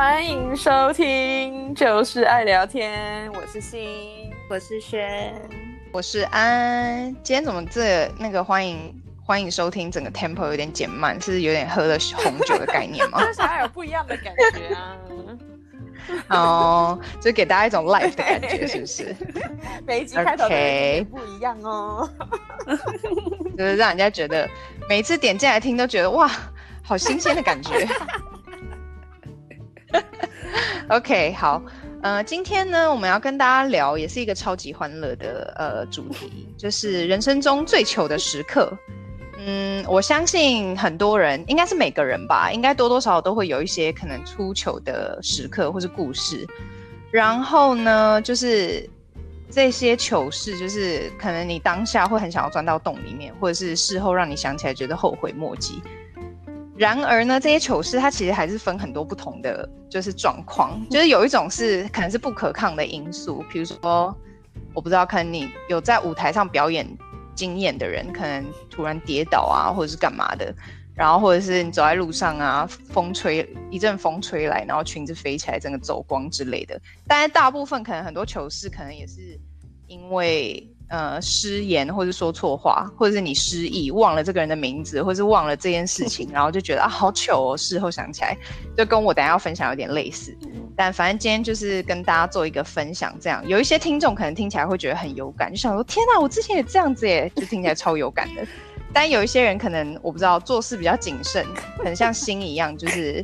欢迎收听，就是爱聊天。我是欣，我是轩，我是安。今天怎么这那个欢迎欢迎收听，整个 tempo 有点减慢，是有点喝了红酒的概念吗？至少还有不一样的感觉啊。哦，就给大家一种 life 的感觉，是不是？每一集开头都不一样哦 就是让人家觉得每一次点进来听都觉得哇，好新鲜的感觉。OK，好，呃，今天呢，我们要跟大家聊，也是一个超级欢乐的呃主题，就是人生中最糗的时刻。嗯，我相信很多人，应该是每个人吧，应该多多少少都会有一些可能出糗的时刻或是故事。然后呢，就是这些糗事，就是可能你当下会很想要钻到洞里面，或者是事后让你想起来觉得后悔莫及。然而呢，这些糗事它其实还是分很多不同的就是状况，就是有一种是可能是不可抗的因素，比如说我不知道，可能你有在舞台上表演经验的人，可能突然跌倒啊，或者是干嘛的，然后或者是你走在路上啊，风吹一阵风吹来，然后裙子飞起来，整个走光之类的。但是大部分可能很多糗事，可能也是因为。呃，失言，或是说错话，或者是你失忆，忘了这个人的名字，或是忘了这件事情，然后就觉得啊，好糗哦。事后想起来，就跟我等下要分享有点类似。但反正今天就是跟大家做一个分享，这样有一些听众可能听起来会觉得很有感，就想说天哪，我之前也这样子耶，就听起来超有感的。但有一些人可能我不知道，做事比较谨慎，很像心一样，就是。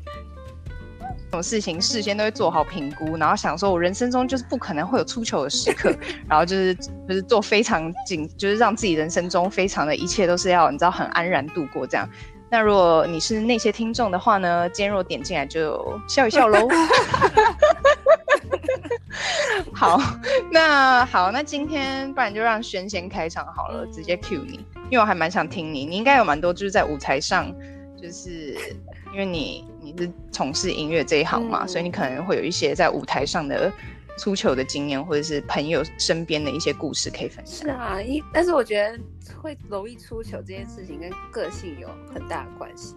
什么事情事先都会做好评估，然后想说，我人生中就是不可能会有出糗的时刻，然后就是就是做非常紧，就是让自己人生中非常的一切都是要你知道很安然度过这样。那如果你是那些听众的话呢，今天若点进来就笑一笑喽。好，那好，那今天不然就让轩先开场好了，直接 cue 你，因为我还蛮想听你，你应该有蛮多就是在舞台上，就是因为你。你是从事音乐这一行嘛，嗯，所以你可能会有一些在舞台上的出糗的经验，或者是朋友身边的一些故事可以分享。是啊，一但是我觉得会容易出糗这件事情跟个性有很大的关系。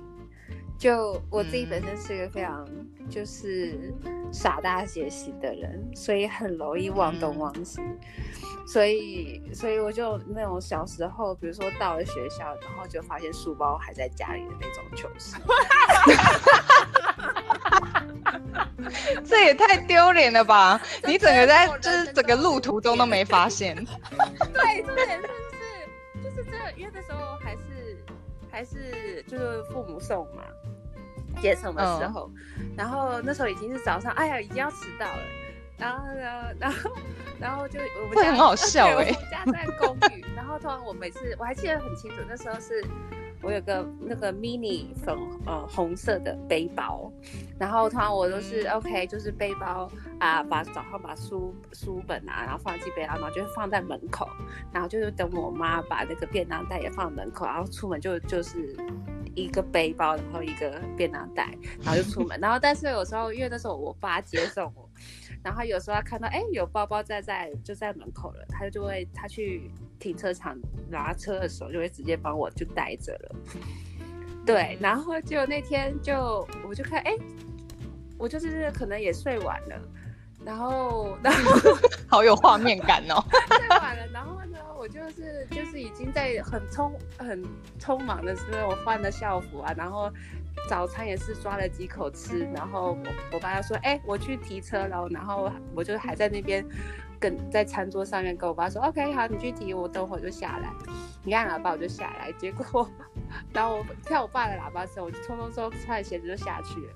就我自己本身是一个非常就是傻大姐型的人，所以很容易忘东忘西。嗯所以，所以我就那种小时候，比如说到了学校，然后就发现书包还在家里的那种糗事。这也太丢脸了吧！你整个在就是整个路途中都没发现。对，重点是是就是这，因为那时候还是还是就是父母送嘛，接送的时候，嗯，然后那时候已经是早上，哎呀，已经要迟到了。然后呢，然后，然后就我们家很好笑哎、欸，我们家在公寓。然后突然我每次我还记得很清楚，那时候是我有个那个 mini 粉呃红色的背包。然后突然我都是 OK，就是背包啊，把早上把书书本啊，然后放进背包，然后就放在门口，然后就是等我妈把那个便当袋也放门口，然后出门就就是一个背包，然后一个便当袋，然后就出门。然后但是有时候因为那时候我爸接送我。然后有时候他看到哎有包包在在就在门口了，他就会他去停车场拿车的时候就会直接帮我就带着了。对，然后就那天就我就看哎，我就是可能也睡晚了，然后然后 好有画面感哦，睡晚了，然后呢就是就是已经在很匆很匆忙的时候我换了校服啊，然后。早餐也是抓了几口吃，然后我我爸就说：“哎、我去提车了。”然后我就还在那边跟在餐桌上面跟我爸说：“OK，好，你去提，我等会儿就下来。”你按喇叭我就下来，结果然后我跳我爸的喇叭的时候，我就匆匆说穿鞋子就下去了，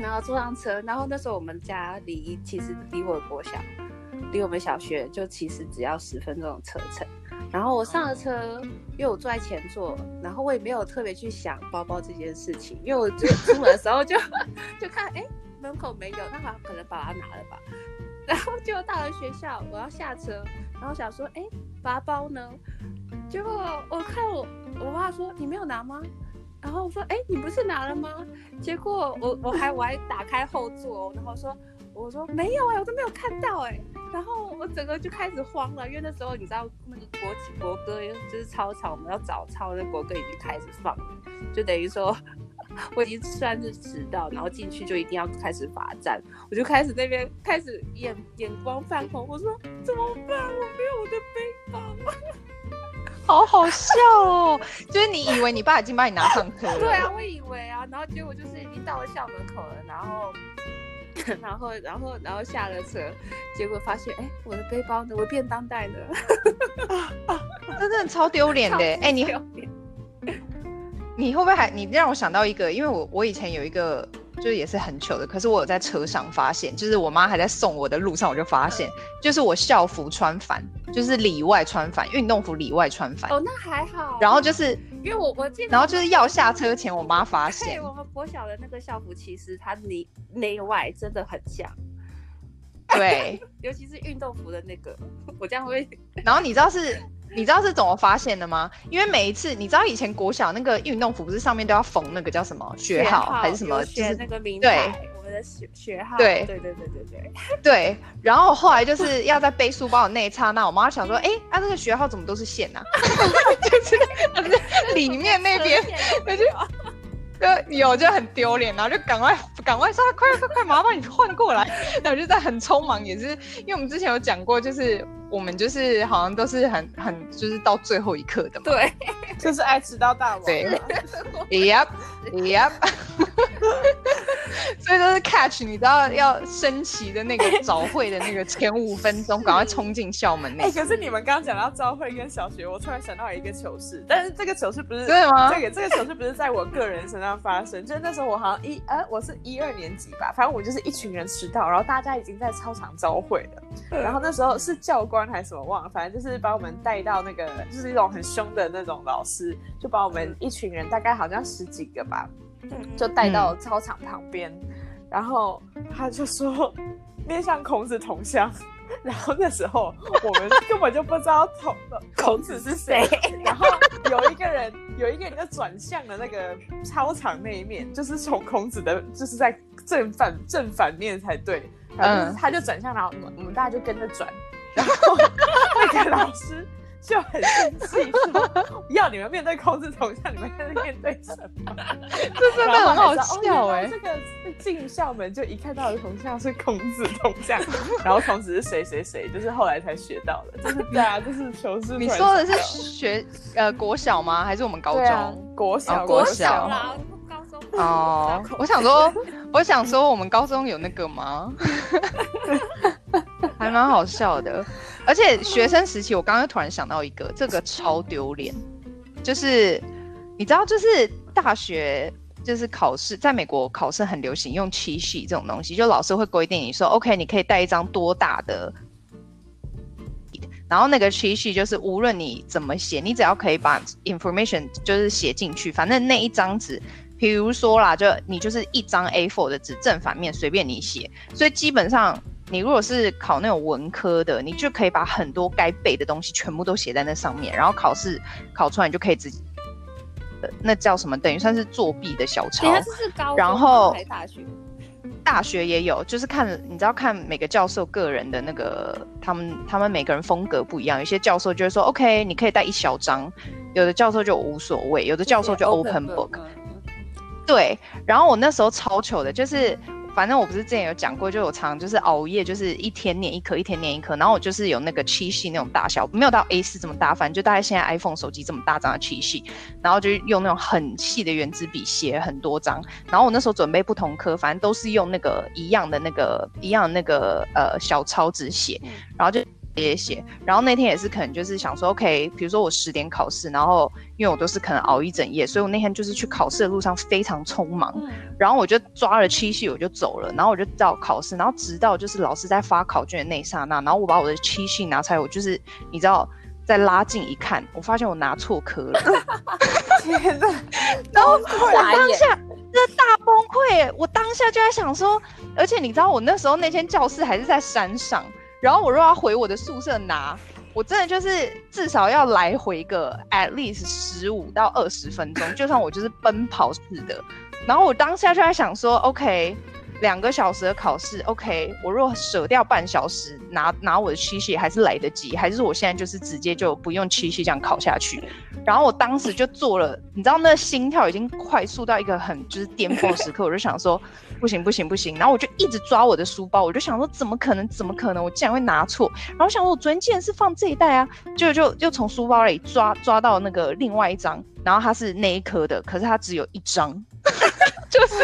然后坐上车。然后那时候我们家离其实离我国小，离我们小学就其实只要十分钟的车程。然后我上了车，因为我坐在前座，然后我也没有特别去想包包这件事情，因为我就出门的时候就 就看，哎，门口没有，那他可能把它拿了吧。然后就到了学校，我要下车，然后想说，哎，包包呢？结果我看我我爸说，你没有拿吗？然后我说，哎，你不是拿了吗？结果我我还我还打开后座，然后说。我说没有哎、欸，我都没有看到哎、欸，然后我整个就开始慌了，因为那时候你知道那个国旗国歌就是操场，我们要早操，那国歌已经开始放了，就等于说我已经算是迟到，然后进去就一定要开始罚站，我就开始那边开始眼眼光泛红，我说怎么办？我没有我的背包，好好笑哦！就是你以为你爸已经把你拿上车了，对啊，我以为啊，然后结果就是已经到了校门口了，然后。然后，然后，然后下了车，结果发现，哎，我的背包呢？我便当袋呢？真的超丢脸的！哎，你你会不会还？你让我想到一个，因为我我以前有一个。就是也是很糗的，可是我有在车上发现，就是我妈还在送我的路上，我就发现，就是我校服穿反，就是里外穿反，运动服里外穿反。哦，那还好。然后就是因为我我记得，然后就是要下车前，我妈发现。对，我们国小的那个校服，其实它里内外真的很像。对，尤其是运动服的那个，我这样会。然后你知道是？你知道是怎么发现的吗？因为每一次，你知道以前国小那个运动服不是上面都要缝那个叫什么学号还是什么？就是那个名对我们的学学号。对对对对对对 对。然后后来就是要在背书包的那一刹那，我妈想说：“哎，啊这个学号怎么都是线啊？” 就是里面那边，那就就有就很丢脸，然后就赶快赶快说：“快快快，麻烦你换过来。”然后就在很匆忙，也是因为我们之前有讲过，就是。我们就是好像都是很很就是到最后一刻的嘛，对，就是爱迟到大王。对，Yep Yep，所以都是 catch，你知道要升旗的那个早会的那个前五分钟，赶快冲进校门内。哎、欸，可是你们刚刚讲到朝会跟小学，我突然想到一个糗事，但是这个糗事不是对吗？这个这个糗事不是在我个人身上发生，就是那时候我好像一呃，我是一二年级吧，反正我就是一群人迟到，然后大家已经在操场招会了，然后那时候是教官。还是什么忘了，反正就是把我们带到那个，就是一种很凶的那种老师，就把我们一群人，大概好像十几个吧，就带到操场旁边，嗯、然后他就说面向孔子铜像，然后那时候我们根本就不知道孔 孔子是谁，然后有一个人有一个人就转向了那个操场那一面，就是从孔子的，就是在正反正反面才对，然后他就转向，然后我们我们大家就跟着转。然后那个老师就很生气，说：“要你们面对孔子铜像，你们在面对什么？”这真的很好笑哎、欸！这个进校门就一看到的铜像是孔子铜像，然后孔子是谁谁谁，就是后来才学到的。就是对啊，就是求知。你说的是学呃国小吗？还是我们高中？啊、国小，哦、国小。高中哦，我想说，我想说，我们高中有那个吗？蛮好笑的，而且学生时期，我刚刚突然想到一个，这个超丢脸，就是你知道，就是大学就是考试，在美国考试很流行用 cheat sheet 这种东西，就老师会规定你说，OK，你可以带一张多大的，然后那个 chishi 就是无论你怎么写，你只要可以把 information 就是写进去，反正那一张纸，比如说啦，就你就是一张 A4 的纸，正反面随便你写，所以基本上。你如果是考那种文科的，你就可以把很多该背的东西全部都写在那上面，然后考试考出来你就可以直接，那叫什么？等于算是作弊的小抄。然后大学，大学也有，就是看你知道看每个教授个人的那个，他们他们每个人风格不一样，有些教授就会说 OK，你可以带一小张，有的教授就无所谓，有的教授就。Open book 对，然后我那时候超糗的，就是。反正我不是之前有讲过，就有常常就是熬夜，就是一天念一颗，一天念一颗。然后我就是有那个 cheat sheet 那种大小，没有到 A 四这么大，反正就大概现在 iPhone 手机这么大张的 cheat sheet。然后就用那种很细的圆珠笔写很多张。然后我那时候准备不同科，反正都是用那个一样的那个一样的那个呃小抄纸写，然后就。写写，然后那天也是可能就是想说，OK，比如说我十点考试，然后因为我都是可能熬一整夜，所以我那天就是去考试的路上非常匆忙，嗯、然后我就抓了七夕我就走了，然后我就到考试，然后直到就是老师在发考卷的那一刹那，然后我把我的七夕拿出来，我就是你知道再拉近一看，我发现我拿错科了，天哪！然后我当下这大崩溃，我当下就在想说，而且你知道我那时候那间教室还是在山上。然后我若要回我的宿舍拿，我真的就是至少要来回个 at least 十五到二十分钟，就算我就是奔跑似的。然后我当下就在想说，OK，两个小时的考试，OK，我若舍掉半小时拿拿我的 cheat sheet 还是来得及，还是我现在就是直接就不用 cheat sheet 这样考下去？然后我当时就做了，你知道那心跳已经快速到一个很就是巅峰时刻，我就想说不行不行不行，然后我就一直抓我的书包，我就想说怎么可能怎么可能我竟然会拿错？然后我想说我昨天竟然是放这一袋啊，就就就从书包里抓抓到那个另外一张，然后它是那一科的，可是它只有一张。就是，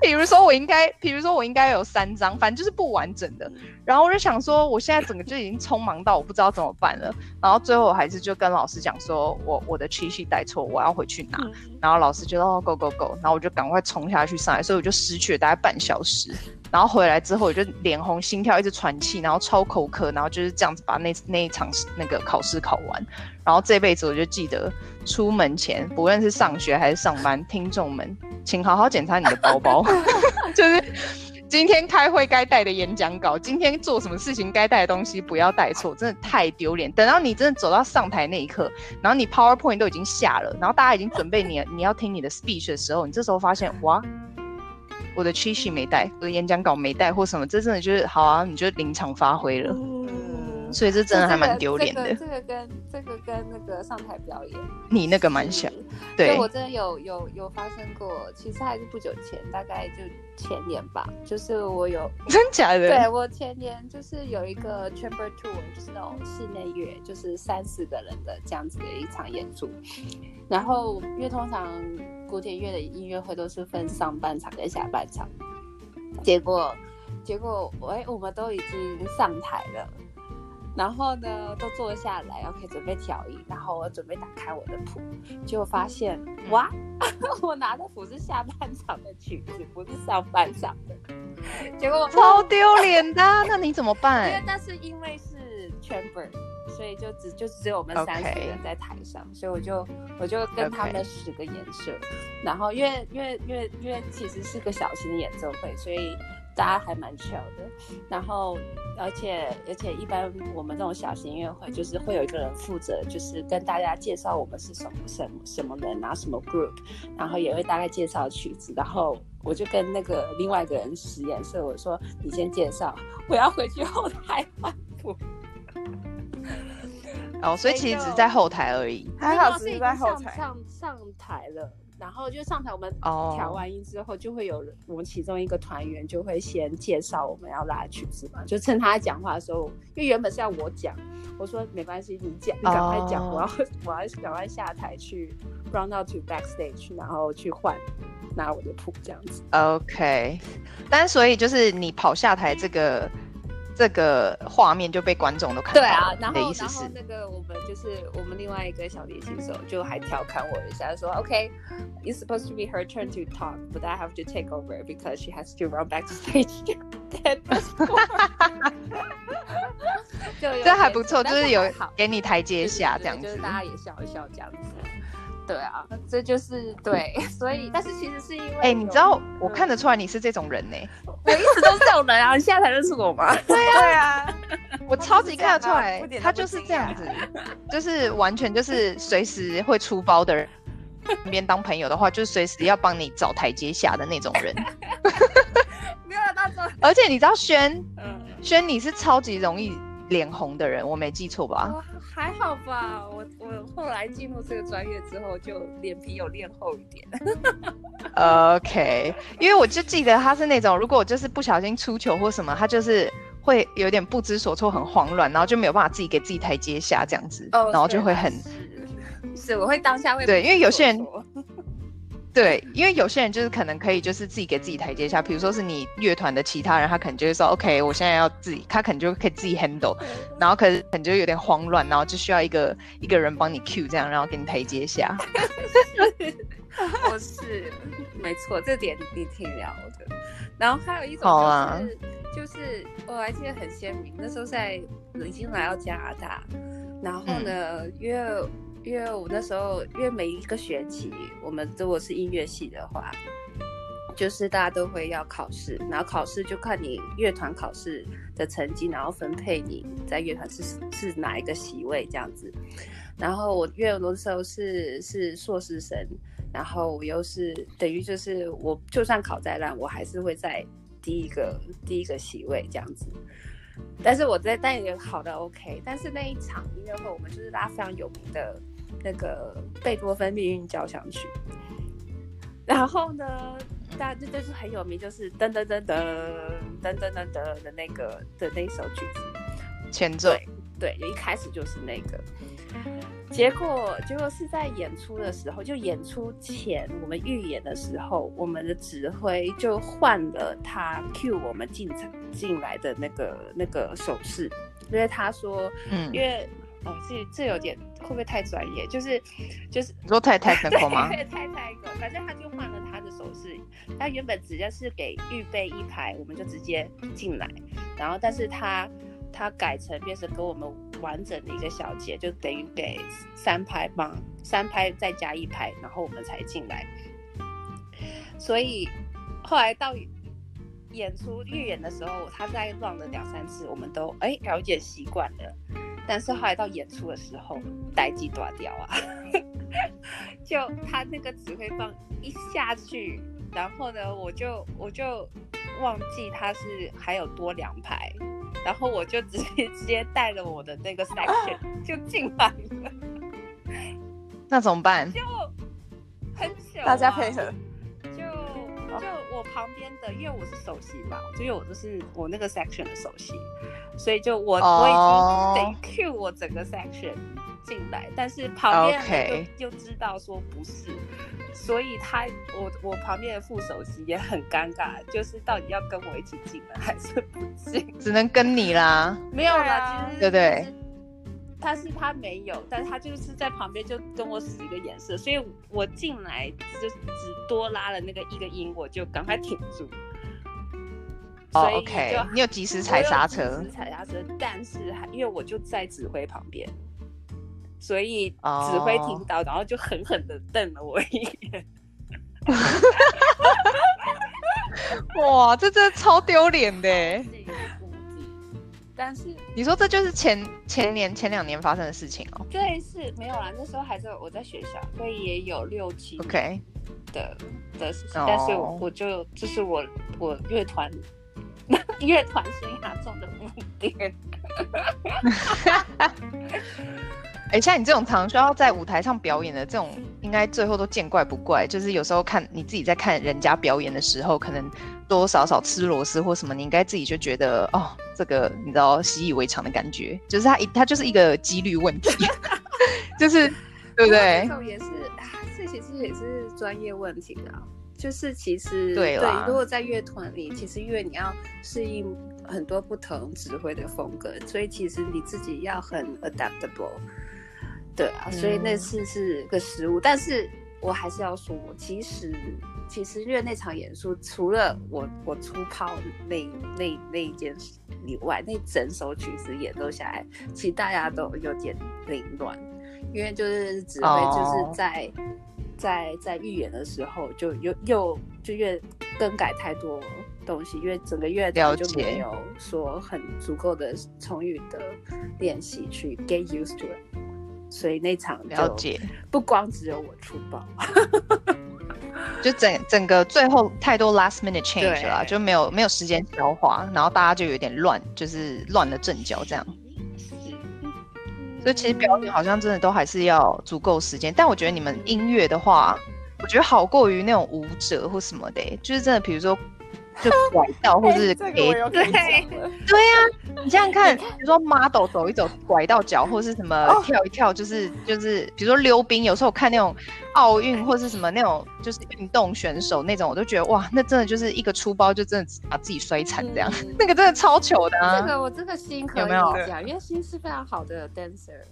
比如说我应该，比如说我应该有三张，反正就是不完整的。然后我就想说，我现在整个就已经匆忙到我不知道怎么办了。然后最后我还是就跟老师讲说，我我的 cheat sheet 带错，我要回去拿。然后老师就哦 go go go，然后我就赶快冲下去上来，所以我就失去了大概半小时。然后回来之后我就脸红心跳，一直喘气，然后超口渴，然后就是这样子把那那一场那个考试考完。然后这辈子我就记得，出门前不论是上学还是上班，听众们。请好好检查你的包包，就是今天开会该带的演讲稿，今天做什么事情该带的东西不要带错，真的太丢脸。等到你真的走到上台那一刻，然后你 PowerPoint 都已经下了，然后大家已经准备你你要听你的 speech 的时候，你这时候发现哇，我的 cheat sheet 没带，我的演讲稿没带或什么，这真的就是好啊，你就临场发挥了。所以这真的还蛮丢脸的。这个、这个、跟这个跟那个上台表演，你那个蛮像。对，我真的有有有发生过。其实还是不久前，大概就前年吧。就是我有 真假的？对，我前年就是有一个 chamber tour，就是那种室内乐，就是三四个人的这样子的一场演出。然后因为通常古典乐的音乐会都是分上半场跟下半场，结果结果哎，我们都已经上台了。然后呢，都坐下来，OK，准备调音。然后我准备打开我的谱，就发现哇，我拿的谱是下半场的曲子，不是上半场的。结果超丢脸的，那你怎么办？因为那是因为是 chamber，所以就只就只有我们三十个人在台上.所以我就我就跟他们使个颜色。然后因为因为因为因为其实是个小型演奏会，所以。大家还蛮 chill 的，然后而且而且一般我们这种小型音乐会就是会有一个人负责，就是跟大家介绍我们是什么什么什么人，然后什么 group，然后也会大概介绍曲子，然后我就跟那个另外一个人使颜色，我说你先介绍，我要回去后台换谱。哦，所以其实只是在后台而已，还好是在后台上上台了。然后就上台，我们调完音之后，就会有人，我们其中一个团员就会先介绍我们要拉的曲子嘛。就趁他讲话的时候，因为原本是要我讲，我说没关系，你讲，你赶快讲，oh. 我要 我要赶快下台去 run out to backstage，然后去换拿我的谱这样子。OK，但所以就是你跑下台这个。这个画面就被观众都看到了。对啊，然后然后那个我们就是我们另外一个小提琴手就还调侃我一下，说：“OK，it's supposed to be her turn to talk, but I have to take over because she has to run back to stage。”这还不错，就是有给你台阶下这样子，就是大家也笑一笑这样子。对啊，这就是对，所以但是其实是因为，哎、欸，你知道我看得出来你是这种人呢、欸，我一直都是这种人啊，你现在才认识我吗？对啊，对啊，我超级看得出来，他就是这样子，就是完全就是随时会出包的人，身边当朋友的话，就是随时要帮你找台阶下的那种人。没有那种，而且你知道轩，嗯，轩你是超级容易脸红的人，我没记错吧？还好吧，我我后来进入这个专业之后，就脸皮有练厚一点。OK，因为我就记得他是那种，如果我就是不小心出糗或什么，他就是会有点不知所措，很慌乱，然后就没有办法自己给自己台阶下这样子，oh, 然后就会很是，是，我会当下会对，因为有些人。对，因为有些人就是可能可以就是自己给自己台阶下，比如说是你乐团的其他人，他可能就会说，OK，我现在要自己，他可能就可以自己 handle，然后可是可能就有点慌乱，然后就需要一个一个人帮你 cue 这样，然后给你台阶下。我是，没错，这点你挺聊的。然后还有一种就是，啊、就是我还记得很鲜明，那时候在已经来到加拿大，然后呢，嗯、因为。因为我那时候，因为每一个学期，我们如果是音乐系的话，就是大家都会要考试，然后考试就看你乐团考试的成绩，然后分配你在乐团是是哪一个席位这样子。然后我因为我那时候是是硕士生，然后我又是等于就是我就算考再烂，我还是会在第一个第一个席位这样子。但是我在但也考的 OK，但是那一场音乐会我们就是拉非常有名的那个贝多芬命运交响曲，然后呢，大家这就是很有名，就是噔噔噔噔噔噔噔噔的那个的那首曲子。前奏，对，就一开始就是那个。结果，结果是在演出的时候，就演出前我们预演的时候，我们的指挥就换了他 cue 我们进场进来的那个那个手势，因为他说，嗯，因为哦，这这有点会不会太专业？就是就是你说太 technical 吗？对，太 technical，反正他就换了他的手势。他原本直接是给预备一排，我们就直接进来，然后但是他他改成变成给我们。完整的一个小节，就等于给三拍嘛，三拍再加一拍，然后我们才进来。所以后来到演出预演的时候，他再乱了两三次，我们都哎了解习惯了。但是后来到演出的时候，待机断掉啊！就他那个指挥棒一下去，然后呢，我就我就忘记他是还有多两排。然后我就直接 直接带了我的那个 section 就进来了，那怎么办？就很久，大家配合。旁边的，因为我是首席嘛，因为我就是我那个 section 的首席，所以就我、oh. 我已经得 cue 我整个 section 进来，但是旁边人就就知道说不是。所以他，我我旁边的副首席也很尴尬，就是到底要跟我一起进来还是不进？只能跟你啦。没有啦，其实对对。他是他没有，但是他就是在旁边就跟我使一个眼色，所以我进来就只多拉了那个一个音，我就赶快停住。哦、oh，OK，你有及时踩刹车。及时踩刹车，但是还因为我就在指挥旁边。所以指挥听到，oh. 然后就狠狠的瞪了我一眼。哇，这真的超丢脸的。但是你说这就是前前年前两年发生的事情哦？对，是没有啦。那时候还在我在学校，所以也有六七 OK 的的事情。但是我就这是我我乐团 乐团生涯中的污点。哎，像你这种常需要在舞台上表演的这种，应该最后都见怪不怪。就是有时候看你自己在看人家表演的时候，可能多多少少吃螺丝或什么，你应该自己就觉得哦，这个你知道习以为常的感觉。就是它一它就是一个几率问题，就是对不对？这种也是，这其实也是专业问题的。就是其实对，对，如果在乐团里，其实因为你要适应很多不同指挥的风格，所以其实你自己要很 adaptable。对啊，所以那次是个失误，嗯，但是我还是要说，其实其实因为那场演出，除了我我出炮那那那一件事以外，那整首曲子演奏下来，其实大家都有点凌乱，因为就是指挥就是在、哦、在在预演的时候就又又就越更改太多东西，因为整个乐队就没有说很足够的充裕的练习去 get used to it。所以那场了解，不光只有我出包，就整整个最后太多 last minute change 了，就没有没有时间消化，然后大家就有点乱，就是乱了阵脚这样。所以其实表演好像真的都还是要足够时间，但我觉得你们音乐的话，我觉得好过于那种舞者或什么的，就是真的，比如说。就拐到，或是给、对对呀、啊，你这样看，比如说 model 走一走，拐到脚，或是什么跳一跳，就是就是，比如说溜冰，有时候看那种奥运或是什么那种，就是运动选手那种，我都觉得哇，那真的就是一个出包就真的把自己摔惨这样，嗯、那个真的超糗的、啊。这个我这个心可以有没有？因为心是非常好的 dancer。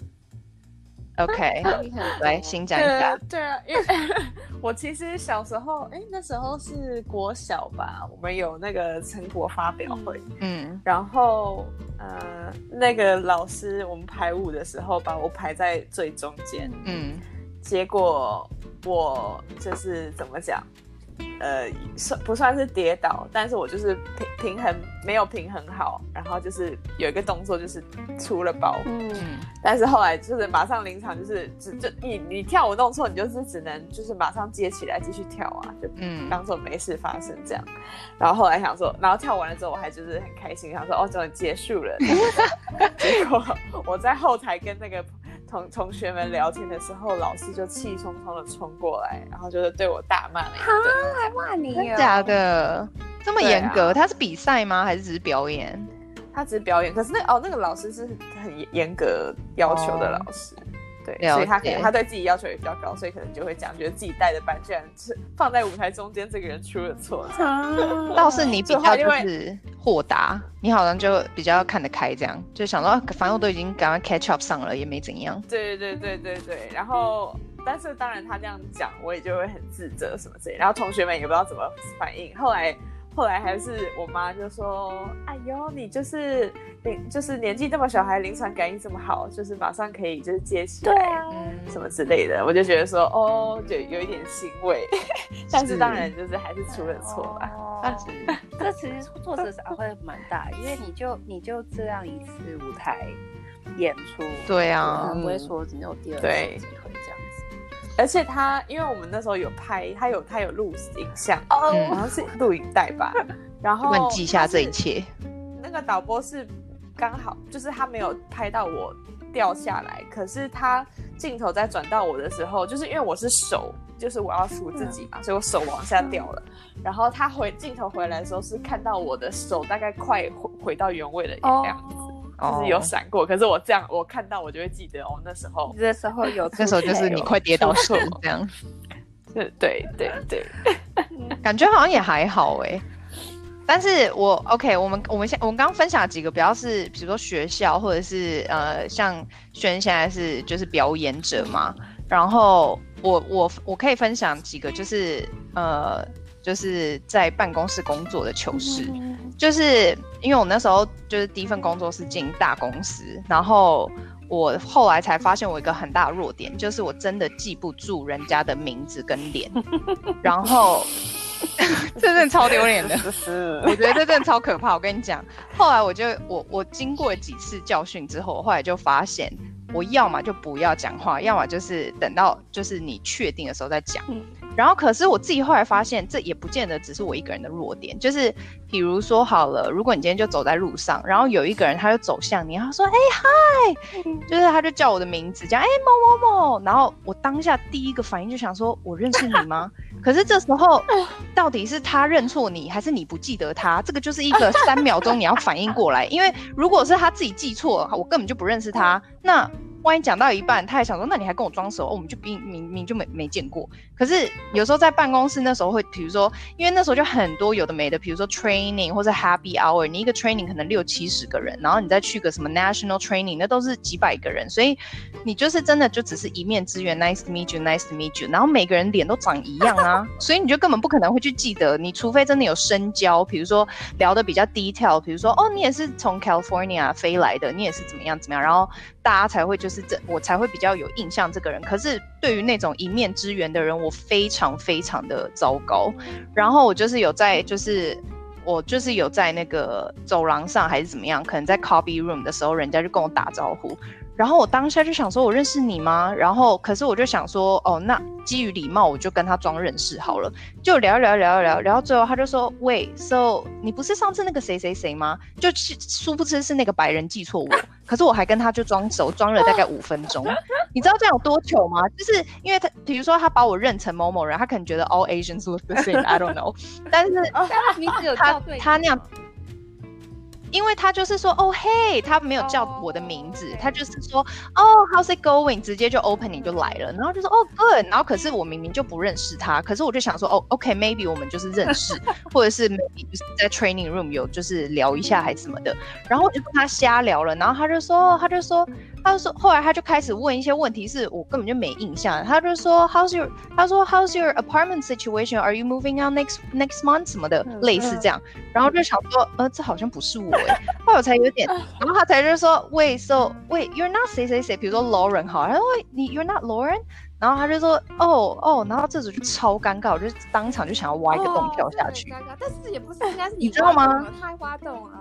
OK，来，新讲一下。对啊，因为 我其实小时候，哎，那时候是国小吧，我们有那个成果发表会，嗯，然后呃，那个老师我们排舞的时候把我排在最中间，嗯，结果我就是怎么讲，呃，算不算是跌倒？但是我就是平平衡没有平衡好，然后就是有一个动作就是出了包。嗯，但是后来就是马上临场就是只就你你跳舞弄错，你就是只能就是马上接起来继续跳啊，就嗯当做没事发生这样。然后后来想说，然后跳完了之后我还就是很开心，想说哦终于结束了。结果我在后台跟那个。同同学们聊天的时候，老师就气冲冲的冲过来，然后就是对我大骂了一顿，还骂你？真假的？这么严格？啊、他是比赛吗？还是只是表演？他只是表演。可是那哦，那个老师是很严格要求的老师。哦对，所以他可能他对自己要求也比较高，所以可能就会讲，觉得自己带的班居然是放在舞台中间，这个人出了错。倒是你比 较就是豁达，你好像就比较看得开，这样就想到，反正我都已经赶快 catch up 上了，也没怎样。对对对对对，然后但是当然他这样讲，我也就会很自责什么之类，然后同学们也不知道怎么反应，后来。后来还是我妈就说：“哎呦，你就是临就是年纪这么小，还临场感应这么好，就是马上可以就是接起来，嗯，什么之类的。”我就觉得说：“哦，就有一点欣慰。”但是当然就是还是出了错吧。哦 这其实挫折感会蛮大，因为你就你就这样一次舞台演出，对啊，不会说只有第二次。而且他，因为我们那时候有拍，他有他有录影像，哦好像、嗯、是录影带吧。然后问记下这一切。那个导播是刚好，就是他没有拍到我掉下来，可是他镜头在转到我的时候，就是因为我是手，就是我要扶自己嘛，嗯、所以我手往下掉了。嗯、然后他回镜头回来的时候，是看到我的手大概快回回到原位的样子。哦就是有闪过，可是我这样我看到我就会记得哦，那时候那时候有那时候就是你快跌倒手这样，对对对对，感觉好像也还好哎。但是我 OK，我们我们现我们刚刚分享几个比较是，比如说学校或者是呃，像轩现在是就是表演者嘛，然后我我我可以分享几个就是呃。就是在办公室工作的糗事，就是因为我那时候就是第一份工作是进大公司，然后我后来才发现我一个很大的弱点，就是我真的记不住人家的名字跟脸，然后 这真的超丢脸的，我觉得这真的超可怕。我跟你讲，后来我就我我经过几次教训之后，后来就发现，我要么就不要讲话，要么就是等到就是你确定的时候再讲。然后，可是我自己后来发现，这也不见得只是我一个人的弱点。就是，比如说好了，如果你今天就走在路上，然后有一个人他就走向你，他说：“哎嗨！”就是他就叫我的名字，讲：“哎某某某。”然后我当下第一个反应就想说：“我认识你吗？” 可是这时候，到底是他认错你，还是你不记得他？这个就是一个三秒钟你要反应过来。因为如果是他自己记错，我根本就不认识他。那万一讲到一半，他还想说，那你还跟我装熟，哦，我们就明明明就没没见过。可是有时候在办公室那时候会，比如说，因为那时候就很多有的没的，比如说 training 或者 happy hour，你一个 training 可能六七十个人，然后你再去个什么 national training，那都是几百个人，所以你就是真的就只是一面之缘，nice to meet you，nice to meet you，然后每个人脸都长一样啊，所以你就根本不可能会去记得，你除非真的有深交，比如说聊得比较 detail，比如说哦，你也是从 California 飞来的，你也是怎么样怎么样，然后大家才会就是这我才会比较有印象这个人。可是对于那种一面之缘的人，我非常非常的糟糕。然后我就是有在，就是我就是有在那个走廊上还是怎么样，可能在 copy room 的时候，人家就跟我打招呼。然后我当下就想说，我认识你吗？然后可是我就想说，哦，那基于礼貌，我就跟他装认识好了，就聊一聊聊一聊，聊到最后他就说，喂，so 你不是上次那个谁谁谁吗？就殊不知是那个白人记错我，可是我还跟他就装熟，装了大概 五分钟。你知道这样有多糗吗？就是因为他，比如说他把我认成某某人，他可能觉得 all Asians look the same，I don't know，但是他他那样。因为他就是说，哦嘿，他没有叫我的名字，oh. 他就是说，哦，how's it going？直接就 opening 就来了，然后就说，哦，good。然后可是我明明就不认识他，可是我就想说，哦，OK，maybe、okay, 我们就是认识，或者是 maybe 就是在 training room 有就是聊一下还是什么的，然后我就跟他瞎聊了，然后他就说，他就说。他就说，后来他就开始问一些问题，是我根本就没印象。他就说，How's your？他说，How's your apartment situation? Are you moving out next next month？什么的，嗯、类似这样。然后就想说，呃，这好像不是我哎。后来我才有点，然后他才就说，Wait, so wait, you're not 谁谁谁？比如说 Lauren 哈，他说你 You're not Lauren？然后他就说，哦哦，然后这组就超尴尬，我就当场就想要挖一个洞跳下去。尴尬，但是也不是，应该是你知道吗？他还挖洞啊。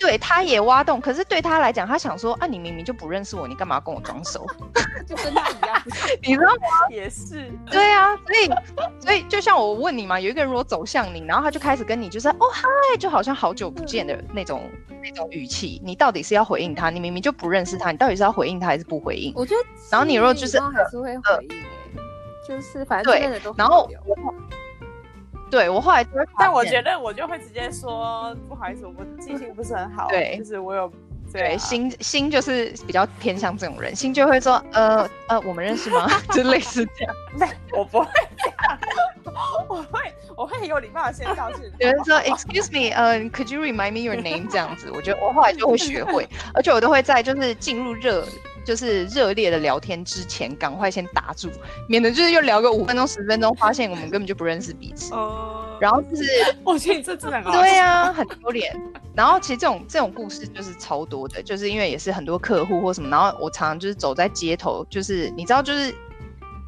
对，他也挖洞，可是对他来讲，他想说啊，你明明就不认识我，你干嘛跟我装熟？就跟他一样，你知道吗？也是。对啊，所以所以就像我问你嘛，有一个人如果走向你，然后他就开始跟你就是哦嗨，就好像好久不见的那种那种语气，你到底是要回应他？你明明就不认识他，你到底是要回应他还是不回应？我觉得，然后你如果就是还是会回应，就是反正对，然后。对我后来就会，但我觉得我就会直接说不好意思，我记性不是很好。对，就是我有对心心就是比较偏向这种人，心就会说呃呃，我们认识吗？就类似这样。对，我不会我会我会很有礼貌的先道歉。有人说 Excuse me，呃，Could you remind me your name？这样子，我觉得我后来就会学会，而且我都会在就是进入热。就是热烈的聊天之前，赶快先打住，免得就是又聊个五分钟、十分钟，发现我们根本就不认识彼此。哦。然后就是，我觉得你这真的对啊，很丢脸。然后其实这种这种故事就是超多的，就是因为也是很多客户或什么。然后我常常就是走在街头，就是你知道，就是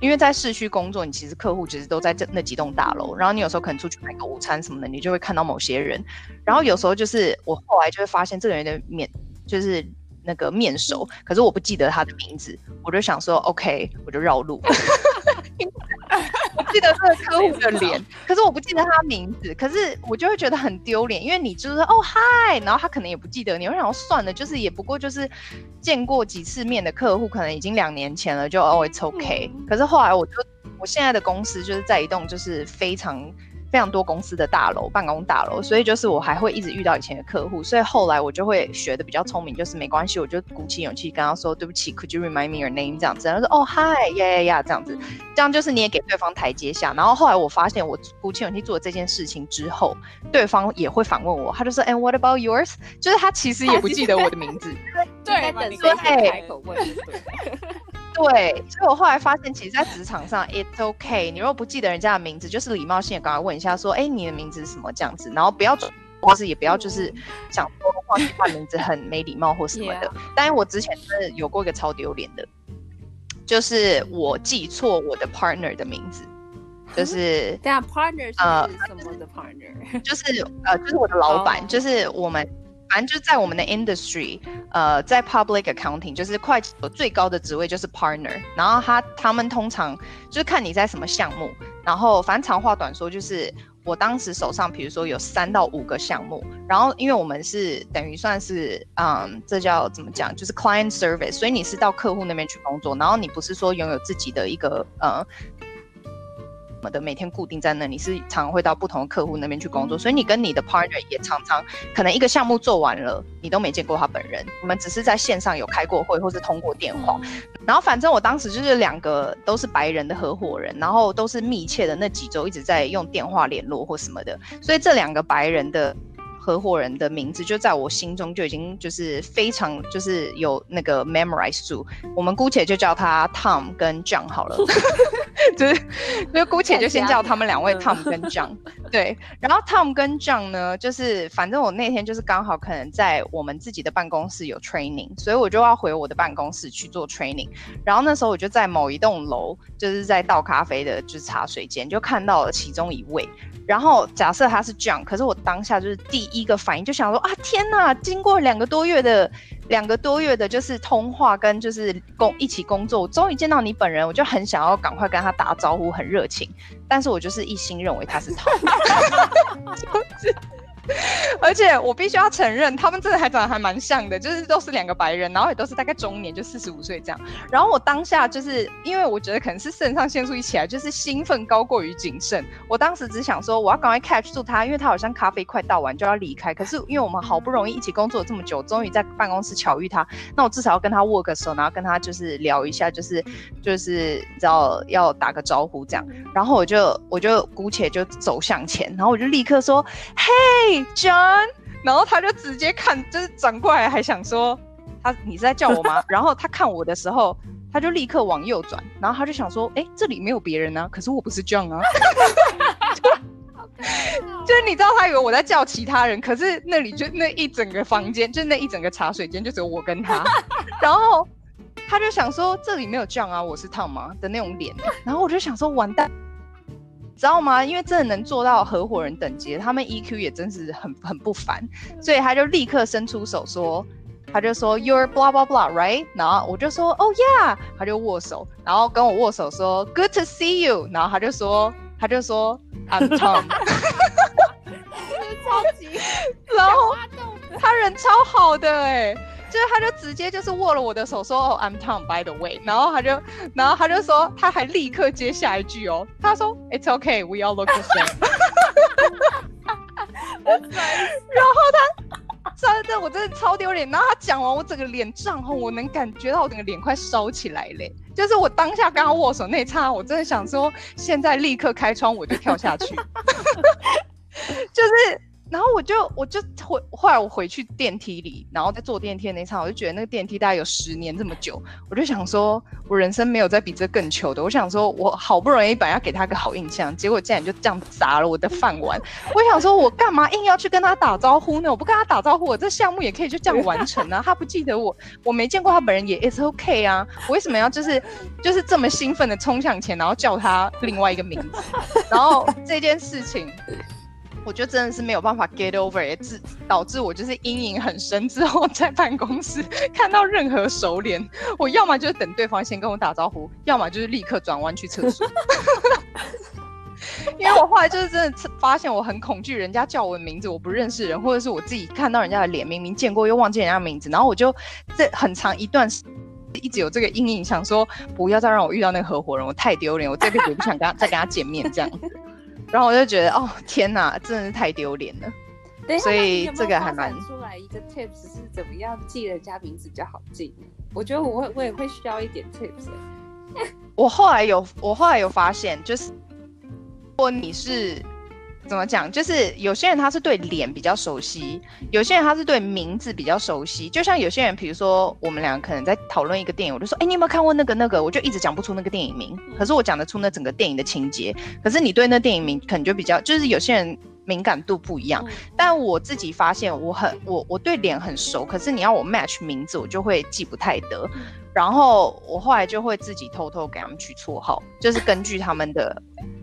因为在市区工作，你其实客户其实都在这那几栋大楼。然后你有时候可能出去买个午餐什么的，你就会看到某些人。然后有时候就是我后来就会发现，这个人的面就是。那个面熟，可是我不记得他的名字，我就想说，OK，我就绕路。我记得这个客户的脸，可是我不记得他名字，可是我就会觉得很丢脸，因为你就是哦嗨，然后他可能也不记得你，我想要算了，就是也不过就是见过几次面的客户，可能已经两年前了，就哦，it's OK。可是后来我就，我现在的公司就是在一栋就是非常。非常多公司的大楼，办公大楼，所以就是我还会一直遇到以前的客户，所以后来我就会学的比较聪明，就是没关系，我就鼓起勇气跟他说对不起，Could you remind me your name？这样子，然后说哦嗨呀呀呀这样子，这样就是你也给对方台阶下。然后后来我发现我鼓起勇气做了这件事情之后，对方也会反问我，他就说 And what about yours？就是他其实也不记得我的名字，对，对，对，开口问。对，所以我后来发现，其实，在职场上，it's okay。你如果不记得人家的名字，就是礼貌性的赶快问一下，说，哎，你的名字是什么？这样子，然后不要，或是也不要，就是想说忘记他名字很没礼貌或什么的。但是我之前真的有过一个超丢脸的，就是我记错我的 partner 的名字，就是 对啊，partner 是什么的 partner？就是呃，就是我的老板，oh. 就是我们。反正就是在我们的 industry，呃，在 public accounting，就是会计最高的职位就是 partner，然后他他们通常就是看你在什么项目，然后反正长话短说，就是我当时手上，比如说有三到五个项目，然后因为我们是等于算是，嗯，这叫怎么讲，就是 client service，所以你是到客户那边去工作，然后你不是说拥有自己的一个，呃。么的每天固定在那里，你是常会到不同的客户那边去工作，所以你跟你的 partner 也常常可能一个项目做完了，你都没见过他本人，我们只是在线上有开过会或是通过电话。然后反正我当时就是两个都是白人的合伙人，然后都是密切的那几周一直在用电话联络或什么的，所以这两个白人的。合伙人的名字就在我心中就已经就是非常就是有那个 memorize 住，我们姑且就叫他 Tom 跟 John 好了，就是就姑且就先叫他们两位 Tom 跟 John。对，然后 Tom 跟 John 呢，就是反正我那天就是刚好可能在我们自己的办公室有 training，所以我就要回我的办公室去做 training。然后那时候我就在某一栋楼，就是在倒咖啡的就是茶水间，就看到了其中一位。然后假设他是 John，可是我当下就是第一个反应就想说啊，天哪！经过两个多月的两个多月的，就是通话跟就是工一起工作，我终于见到你本人，我就很想要赶快跟他打招呼，很热情。但是我就是一心认为他是他。而且我必须要承认，他们真的还长得还蛮像的，就是都是两个白人，然后也都是大概中年，就四十五岁这样。然后我当下就是因为我觉得可能是肾上腺素一起来，就是兴奋高过于谨慎。我当时只想说，我要赶快 catch 住他，因为他好像咖啡快倒完就要离开。可是因为我们好不容易一起工作这么久，终于在办公室巧遇他，那我至少要跟他握个手，然后跟他就是聊一下，就是就是你知道要打个招呼这样。然后我就我就姑且就走向前，然后我就立刻说，嘿。John，然后他就直接看，就是转过来，还想说他你是在叫我吗？然后他看我的时候，他就立刻往右转，然后他就想说，哎，这里没有别人啊，可是我不是 John 啊。就是你知道，他以为我在叫其他人，可是那里就那一整个房间，就那一整个茶水间，就只有我跟他。然后他就想说，这里没有 John 啊，我是 Tom 吗的那种脸。然后我就想说，完蛋，你知道吗？因为真的能做到合伙人等级，他们 EQ 也真是很很不凡，所以他就立刻伸出手说，他就说 You're blah blah blah right？然后我就说 Oh yeah，他就握手，然后跟我握手说 Good to see you，然后他就说。他就说：“I'm Tom。”超级，然后他人超好的哎、欸，就是他就直接就是握了我的手说：“哦，I'm Tom by the way。”然后他就，然后他就说，他还立刻接下一句哦，他说：“It's okay, we all look the same。” 然后他。真的，我真的超丢脸。然后他讲完，我整个脸涨红，我能感觉到我整个脸快烧起来嘞。就是我当下跟他握手那一刹，我真的想说，现在立刻开窗，我就跳下去。就是。然后我就我就回后来我回去电梯里，然后在坐电梯那场，我就觉得那个电梯大概有十年这么久，我就想说，我人生没有再比这更糗的。我想说，我好不容易本来要给他个好印象，结果竟然就这样砸了我的饭碗。我想说，我干嘛硬要去跟他打招呼呢？我不跟他打招呼，我这项目也可以就这样完成啊。他不记得我，我没见过他本人也 is OK 啊。我为什么要就是就是这么兴奋的冲向前，然后叫他另外一个名字？然后这件事情。我就真的是没有办法 get over，也致导致我就是阴影很深。之后在办公室看到任何熟脸，我要么就是等对方先跟我打招呼，要么就是立刻转弯去厕所。因为我后来就是真的发现我很恐惧人家叫我的名字，我不认识人，或者是我自己看到人家的脸，明明见过又忘记人家名字，然后我就这很长一段时一直有这个阴影，想说不要再让我遇到那个合伙人，我太丢脸，我这辈子也不想跟他再跟他见面这样子。然后我就觉得，哦天哪，真的是太丢脸了。所以这个还蛮出来一个 tips 是怎么样记人家名字比较好记。我觉得我会，我也会需要一点 tips。我后来有，我后来有发现，就是如果你是。怎么讲？就是有些人他是对脸比较熟悉，有些人他是对名字比较熟悉。就像有些人，比如说我们俩可能在讨论一个电影，我就说：“哎，你有没有看过那个那个？”我就一直讲不出那个电影名，可是我讲得出那整个电影的情节。可是你对那电影名可能就比较，就是有些人敏感度不一样。但我自己发现，我很我我对脸很熟，可是你要我 match 名字，我就会记不太得。然后我后来就会自己偷偷给他们取绰号，就是根据他们的。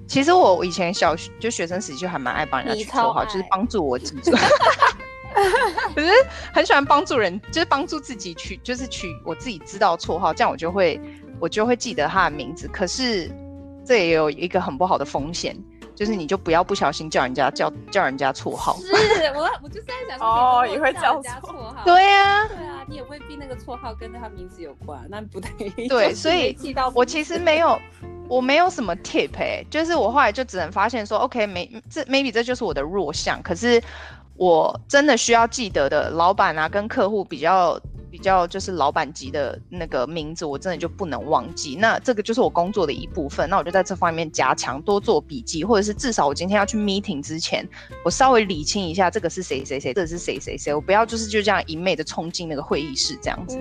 其实我以前小学就学生时期就还蛮爱帮人家取绰号，就是帮助我记住。可是很喜欢帮助人，就是帮助自己取，就是取我自己知道绰号，这样我就会我就会记得他的名字。可是这也有一个很不好的风险，就是你就不要不小心叫人家叫叫人家绰号。是我我就是在想说哦，也会叫人家绰号。对呀，对啊，你也未必那个绰号跟他名字有关，那不 对。对，所以我其实没有。我没有什么 tip 哎、欸，就是我后来就只能发现说，OK，没这 maybe 这就是我的弱项。可是我真的需要记得的老板啊，跟客户比较比较就是老板级的那个名字，我真的就不能忘记。那这个就是我工作的一部分。那我就在这方面加强，多做笔记，或者是至少我今天要去 meeting 之前，我稍微理清一下这个是谁谁谁，这个是谁谁谁，我不要就是就这样一昧的冲进那个会议室这样子，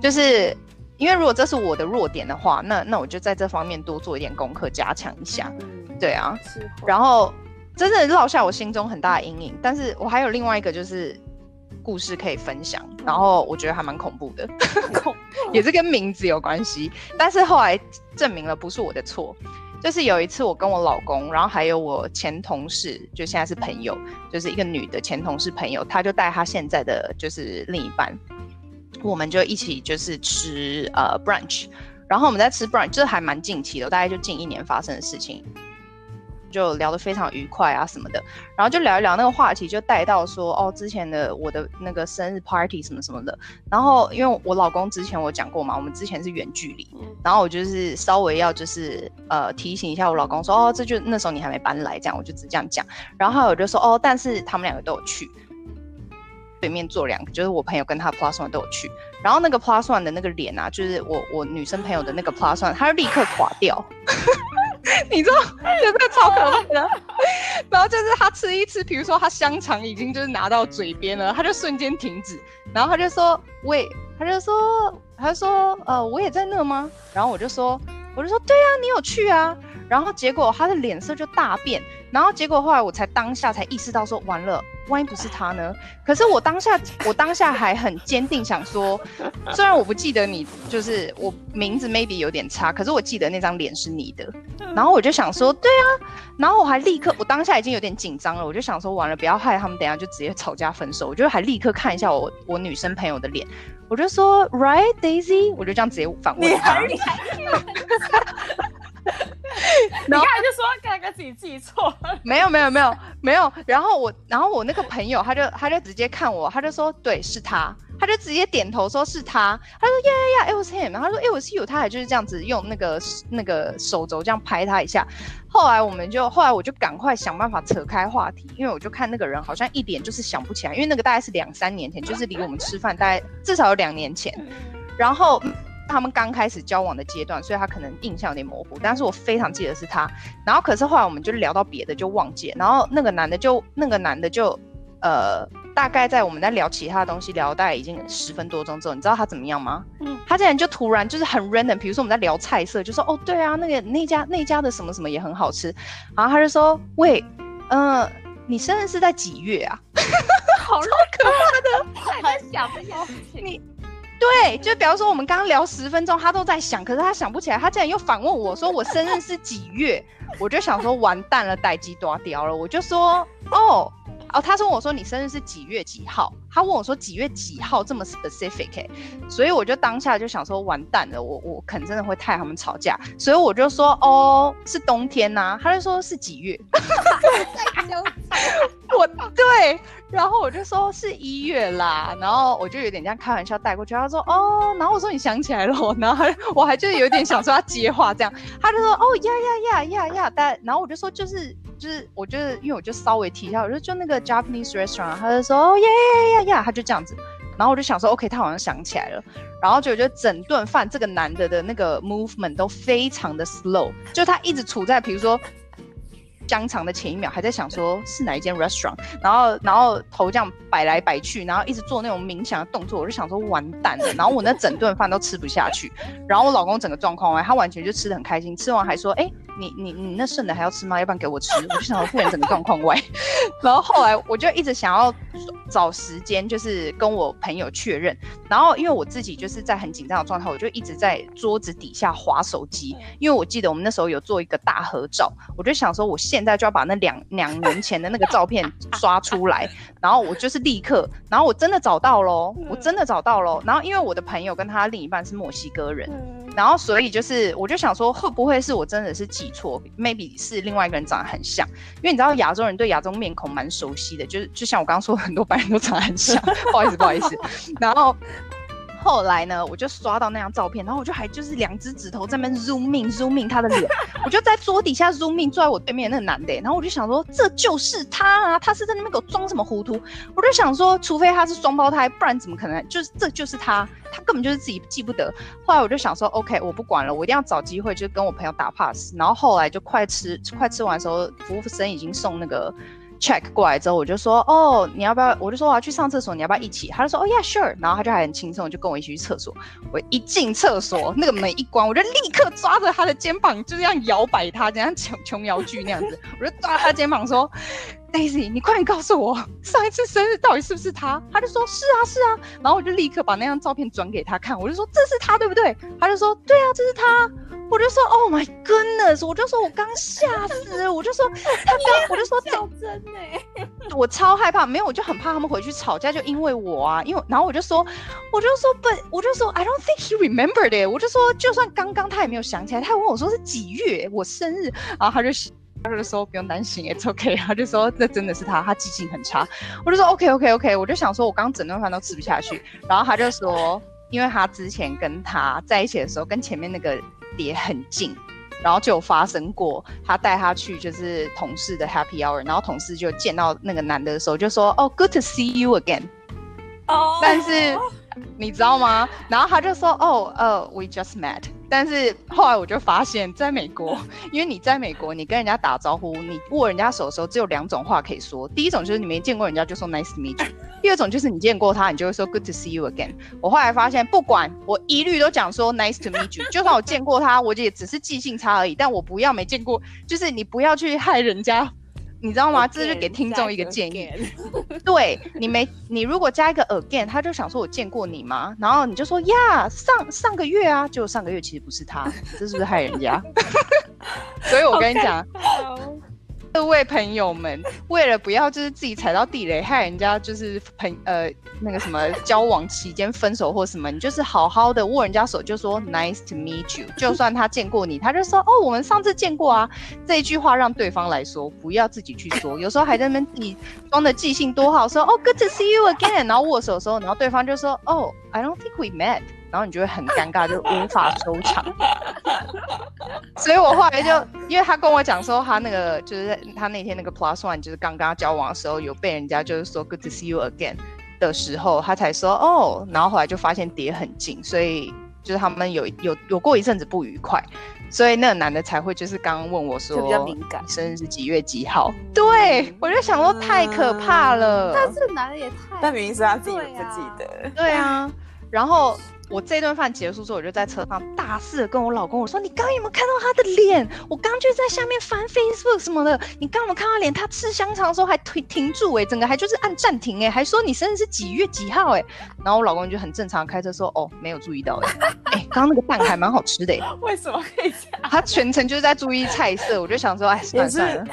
就是。因为如果这是我的弱点的话，那那我就在这方面多做一点功课，加强一下。嗯、对啊，然后真的落下我心中很大的阴影。但是我还有另外一个就是故事可以分享，然后我觉得还蛮恐怖的，恐 也是跟名字有关系。但是后来证明了不是我的错，就是有一次我跟我老公，然后还有我前同事，就现在是朋友，就是一个女的前同事朋友，她就带她现在的就是另一半。我们就一起就是吃呃 brunch，然后我们在吃 brunch，这还蛮近期的，大概就近一年发生的事情，就聊得非常愉快啊什么的，然后就聊一聊那个话题，就带到说哦之前的我的那个生日 party 什么什么的，然后因为我老公之前我讲过嘛，我们之前是远距离，然后我就是稍微要就是呃提醒一下我老公说哦这就那时候你还没搬来这样，我就只这样讲，然后我就说哦但是他们两个都有去。对面坐两个，就是我朋友跟他 plus one 都有去，然后那个 plus one 的那个脸啊，就是我我女生朋友的那个 plus one，他就立刻垮掉，你知道，真的超可怕的。然后就是他吃一吃，比如说他香肠已经就是拿到嘴边了，他就瞬间停止，然后他就说：“喂他就说，他就说，呃，我也在那吗？然后我就说，我就说，对啊，你有去啊。然后结果他的脸色就大变，然后结果后来我才当下才意识到说，完了，万一不是他呢？可是我当下我当下还很坚定想说，虽然我不记得你，就是我名字 maybe 有点差，可是我记得那张脸是你的。然后我就想说，对啊，然后我还立刻，我当下已经有点紧张了，我就想说，完了，不要害他们，等下就直接吵架分手。我就还立刻看一下我我女生朋友的脸，我就说，Right Daisy，我就这样直接反问他。然后他就说刚刚自己记错，没有没有没有没有。然后我然后我那个朋友他就他就直接看我，他就说对是他，他就直接点头说是他。他说呀呀呀，it was him。他说 it was you，他还就是这样子用那个那个手肘这样拍他一下。后来我们就后来我就赶快想办法扯开话题，因为我就看那个人好像一点就是想不起来，因为那个大概是两三年前，就是离我们吃饭大概至少有两年前。然后。他们刚开始交往的阶段，所以他可能印象有点模糊，但是我非常记得是他。然后可是后来我们就聊到别的，就忘记了。然后那个男的就那个男的就呃，大概在我们在聊其他的东西，聊大概已经十分多钟之后，你知道他怎么样吗？嗯，他竟然就突然就是很 random，比如说我们在聊菜色，就说哦对啊，那个那家那家的什么什么也很好吃。然后他就说喂，嗯、呃，你生日是在几月啊？好可怕的，还在想这些事情。你。对，就比方说我们刚刚聊十分钟，他都在想，可是他想不起来，他竟然又反问我说我生日是几月，我就想说完蛋了，待机断掉了，我就说哦哦，他说我说你生日是几月几号，他问我说几月几号这么 specific，欸，所以我就当下就想说完蛋了，我我可能真的会太他们吵架，所以我就说哦是冬天呐，啊，他就说是几月，我 对。然后我就说是一月啦，然后我就有点这样开玩笑带过去。他说哦，然后我说你想起来了，然后我还就有点想说他接话这样，他就说哦呀呀呀呀呀，但然后我就说就是就是我就是因为我就稍微提一下，我说就那个 Japanese restaurant，他就说哦呀呀呀呀，他就这样子，然后我就想说 OK，他好像想起来了，然后就觉得整顿饭这个男的的那个 movement 都非常的 slow，就他一直处在比如说。香肠的前一秒还在想说是哪一间 restaurant，然后然后头这样摆来摆去，然后一直做那种冥想的动作，我就想说完蛋了，然后我那整顿饭都吃不下去，然后我老公整个状况完，他完全就吃的很开心，吃完还说，哎、欸，你你你那剩的还要吃吗？要不然给我吃，我就想说，突然整个状况外，然后后来我就一直想要找时间，就是跟我朋友确认，然后因为我自己就是在很紧张的状态，我就一直在桌子底下划手机，因为我记得我们那时候有做一个大合照，我就想说我现现在就要把那两两年前的那个照片 刷出来，然后我就是立刻，然后我真的找到喽，我真的找到喽。然后因为我的朋友跟他另一半是墨西哥人，然后所以就是我就想说，会不会是我真的是记错？maybe 是另外一个人长得很像，因为你知道亚洲人对亚洲面孔蛮熟悉的，就是就像我刚刚说，很多白人都长得很像。不好意思，不好意思。然后。后来呢，我就刷到那张照片，然后我就还就是两只指头在那边 zoom in zoom in 他的脸，我就在桌底下 zoom in 坐在我对面那个男的，然后我就想说，这就是他啊，他是在那边给我装什么糊涂？我就想说，除非他是双胞胎，不然怎么可能？就是这就是他，他根本就是自己记不得。后来我就想说，OK，我不管了，我一定要找机会，就跟我朋友打 pass。然后后来就快吃快吃完的时候，服务生已经送那个。Check 过来之后，我就说哦，你要不要？我就说我要去上厕所，你要不要一起？他就说哦，yeah sure。然后他就还很轻松，就跟我一起去厕所。我一进厕所，那个门一关，我就立刻抓着他的肩膀，就这样摇摆他，这样琼琼瑶剧那样子。我就抓他肩膀说，Daisy，你快点告诉我，上一次生日到底是不是他？他就说是啊是啊。然后我就立刻把那张照片转给他看，我就说这是他对不对？他就说对啊，这是他。我就说 Oh my goodness！我就说我刚吓死，我就说 他刚，我就说较真哎，我超害怕，没有，我就很怕他们回去吵架，就因为我啊，因为然后我就说，我就说 But 我就说 I don't think he remembered it。我就说就算刚刚他也没有想起来，他还问我说是几月我生日，然后他就他就说不用担心，It's OK。他就说这真的是他，他记性很差。我就说 OK OK OK，我就想说我刚整顿饭都吃不下去，然后他就说，因为他之前跟他在一起的时候，跟前面那个。也很近，然后就有发生过，他带他去就是同事的 happy hour，然后同事就见到那个男的的时候就说：“哦，good to see you again。”哦，但是你知道吗？然后他就说：“哦，呃，we just met。”但是后来我就发现，在美国，因为你在美国，你跟人家打招呼，你握人家手的时候，只有两种话可以说。第一种就是你没见过人家就说 Nice to meet you，第二种就是你见过他，你就会说 Good to see you again。我后来发现，不管我一律都讲说 Nice to meet you，就算我见过他，我也只是记性差而已。但我不要没见过，就是你不要去害人家。你知道吗？这是给听众一个建议。对，你没你如果加一个 again，他就想说我见过你吗？然后你就说呀，上上个月啊，就上个月其实不是他，这是不是害人家？所以我跟你讲。各位朋友们，为了不要就是自己踩到地雷，害人家就是朋呃那个什么交往期间分手或什么，你就是好好的握人家手，就说 Nice to meet you。就算他见过你，他就说哦，我们上次见过啊。这一句话让对方来说，不要自己去说。有时候还在那边你装的记性多好，说哦 Good to see you again，然后握手的时候，然后对方就说哦 I don't think we met。然后你就会很尴尬，就无法收场。所以我后来就，因为他跟我讲说，他那个就是他那天那个 plus one，就是刚刚交往的时候，有被人家就是说 good to see you again 的时候，他才说哦。然后后来就发现叠很近，所以就是他们有有有过一阵子不愉快，所以那个男的才会就是刚刚问我说，比较敏感，生日是几月几号？对，我就想说太可怕了。但是男的也太……但明明是他自己不记得。对啊，然后。我这顿饭结束之后，我就在车上大肆的跟我老公我说：“你刚刚有没有看到他的脸？我刚就在下面翻 Facebook 什么的。你刚有没有看到他脸？他吃香肠的时候还停停住哎、欸，整个还就是按暂停哎、欸，还说你生日是几月几号哎、欸。然后我老公就很正常开车说：哦，没有注意到哎、欸，哎、欸，刚刚那个蛋还蛮好吃的、欸。为什么可以这样？他全程就是在注意菜色，我就想说，哎，算了算了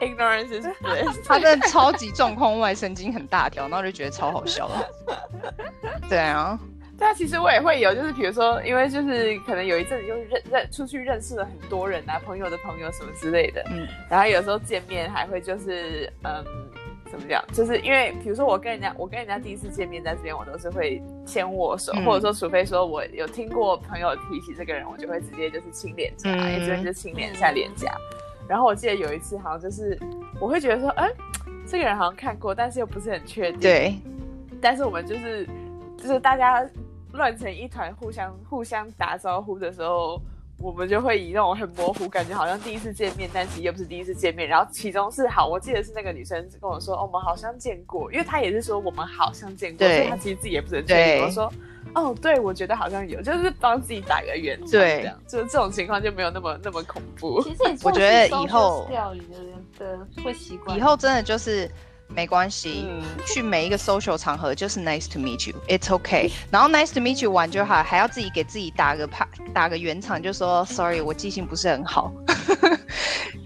，ignorance is bliss。他真的超级状况外，神经很大条，然后就觉得超好笑了。对啊。对啊，其实我也会有，就是比如说，因为就是可能有一阵子就是认认出去认识了很多人啊，朋友的朋友什么之类的，嗯，然后有时候见面还会就是嗯，怎么讲？就是因为比如说我跟人家，我跟人家第一次见面在这边，我都是会先握手，嗯、或者说除非说我有听过朋友提起这个人，我就会直接就是亲脸颊，嗯、一直就亲脸一下脸颊。然后我记得有一次好像就是我会觉得说，哎，这个人好像看过，但是又不是很确定，对，但是我们就是就是大家。乱成一团，互相互相打招呼的时候，我们就会以那种很模糊，感觉好像第一次见面，但其实又不是第一次见面。然后其中是好，我记得是那个女生跟我说，哦，我们好像见过，因为她也是说我们好像见过，对所以她其实自己也不是很确定。我说，哦，对，我觉得好像有，就是帮自己打个圆场，对，这样，就是这种情况就没有那么那么恐怖。其实我觉得以后钓鱼的人的会习惯，以后真的就是。没关系，嗯、去每一个 social 场合就是 nice to meet you，it's okay。然后 nice to meet you 完就好，还要自己给自己打个拍，打个圆场，就说 sorry，我记性不是很好。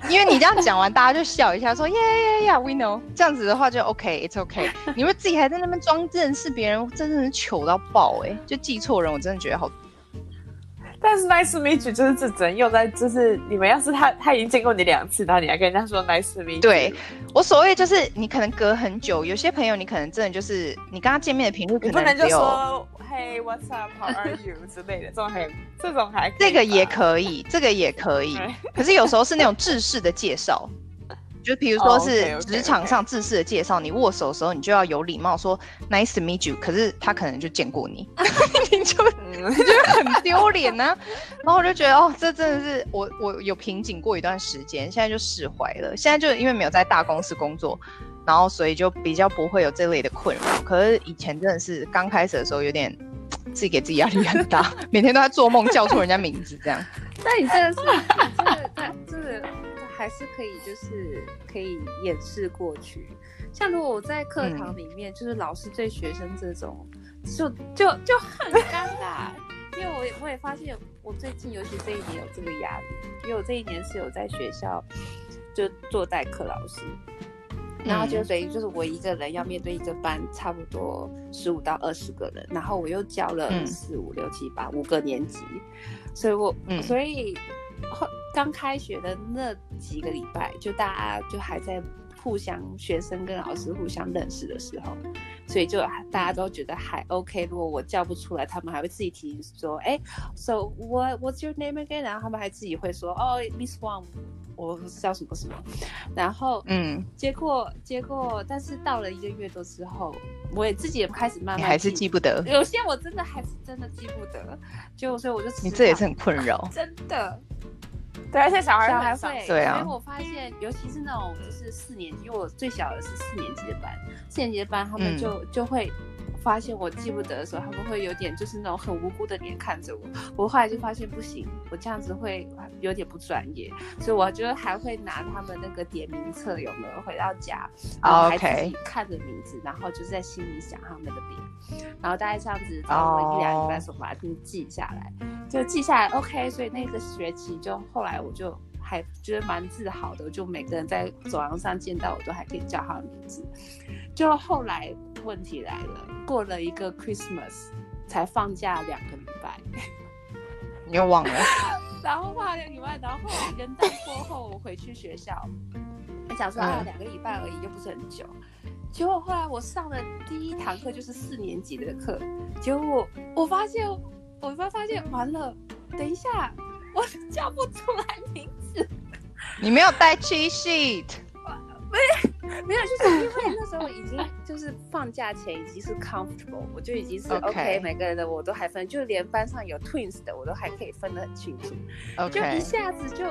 因为你这样讲完，大家就笑一下，说 yeah yeah yeah we know。这样子的话就 OK，it's okay。你说自己还在那边装认识别人，真的是糗到爆哎、欸！就记错人，我真的觉得好。但是 nice to meet you 就是只能用在，就是你们要是他他已经见过你两次，然后你还跟人家说 nice to meet you。对，我所谓就是你可能隔很久，有些朋友你可能真的就是你跟他见面的频率可能，你不能就说 Hey what's up how are you 之类的，这种还这种还这个也可以，这个也可以，可是有时候是那种制式的介绍。就比如说是职场上正式的介绍，你握手的时候，你就要有礼貌说 Nice to meet you。可是他可能就见过你，你就你就很丢脸呢。然后我就觉得哦，这真的是我我有瓶颈过一段时间，现在就释怀了。现在就因为没有在大公司工作，然后所以就比较不会有这类的困扰。可是以前真的是刚开始的时候，有点自己给自己压力很大，每天都在做梦叫错人家名字这样。那你真的是，真的，真的。还是可以，就是可以掩饰过去。像如果我在课堂里面，嗯、就是老师对学生这种，就就就很尴尬。因为我也我也发现，我最近尤其这一年有这个压力，因为我这一年是有在学校就做代课老师，然后就等于就是我一个人要面对一个班，差不多十五到二十个人，然后我又教了四五六七八五个年级，所以我、嗯、所以。刚开学的那几个礼拜，就大家就还在互相学生跟老师互相认识的时候，所以就大家都觉得还 OK。如果我叫不出来，他们还会自己提醒说：“哎，So what what's your name again？” 然后他们还自己会说：“哦，Miss Wang 我叫什么什么，然后嗯，结果结果，但是到了一个月多之后，我也自己也开始慢慢还是记不得，有些我真的还是真的记不得，就所以我就你这也是很困扰，真的。对，而且小孩小孩会，对啊。所以我发现，尤其是那种就是四年级，因为我最小的是四年级的班，四年级的班他们就、嗯、就会发现我记不得的时候，他们会有点就是那种很无辜的脸看着我。我后来就发现不行，我这样子会有点不专业，所以我就还会拿他们那个点名册有没有回到家，然后还自己看着名字，然后就是在心里想他们的脸，然后大概这样子，差不多一两礼拜的时候把它记下来。就记下来，OK，所以那个学期就后来我就还觉得蛮自豪的，就每个人在走廊上见到我都还可以叫他的名字。就后来问题来了，过了一个 Christmas 才放假两个礼拜，你又忘了。然后放两个礼拜，然后元旦过后我回去学校，我想说啊两个礼拜而已，又不是很久。结果后来我上的第一堂课就是四年级的课，结果我发现。我发发现完了，等一下，我叫不出来名字。你没有带 cheat sheet？没，没有，就是因为那时候已经就是放假前已经是 comfortable，我就已经是 OK，, okay. 每个人的我都还分，就连班上有 twins 的我都还可以分得很清楚。OK，就一下子就。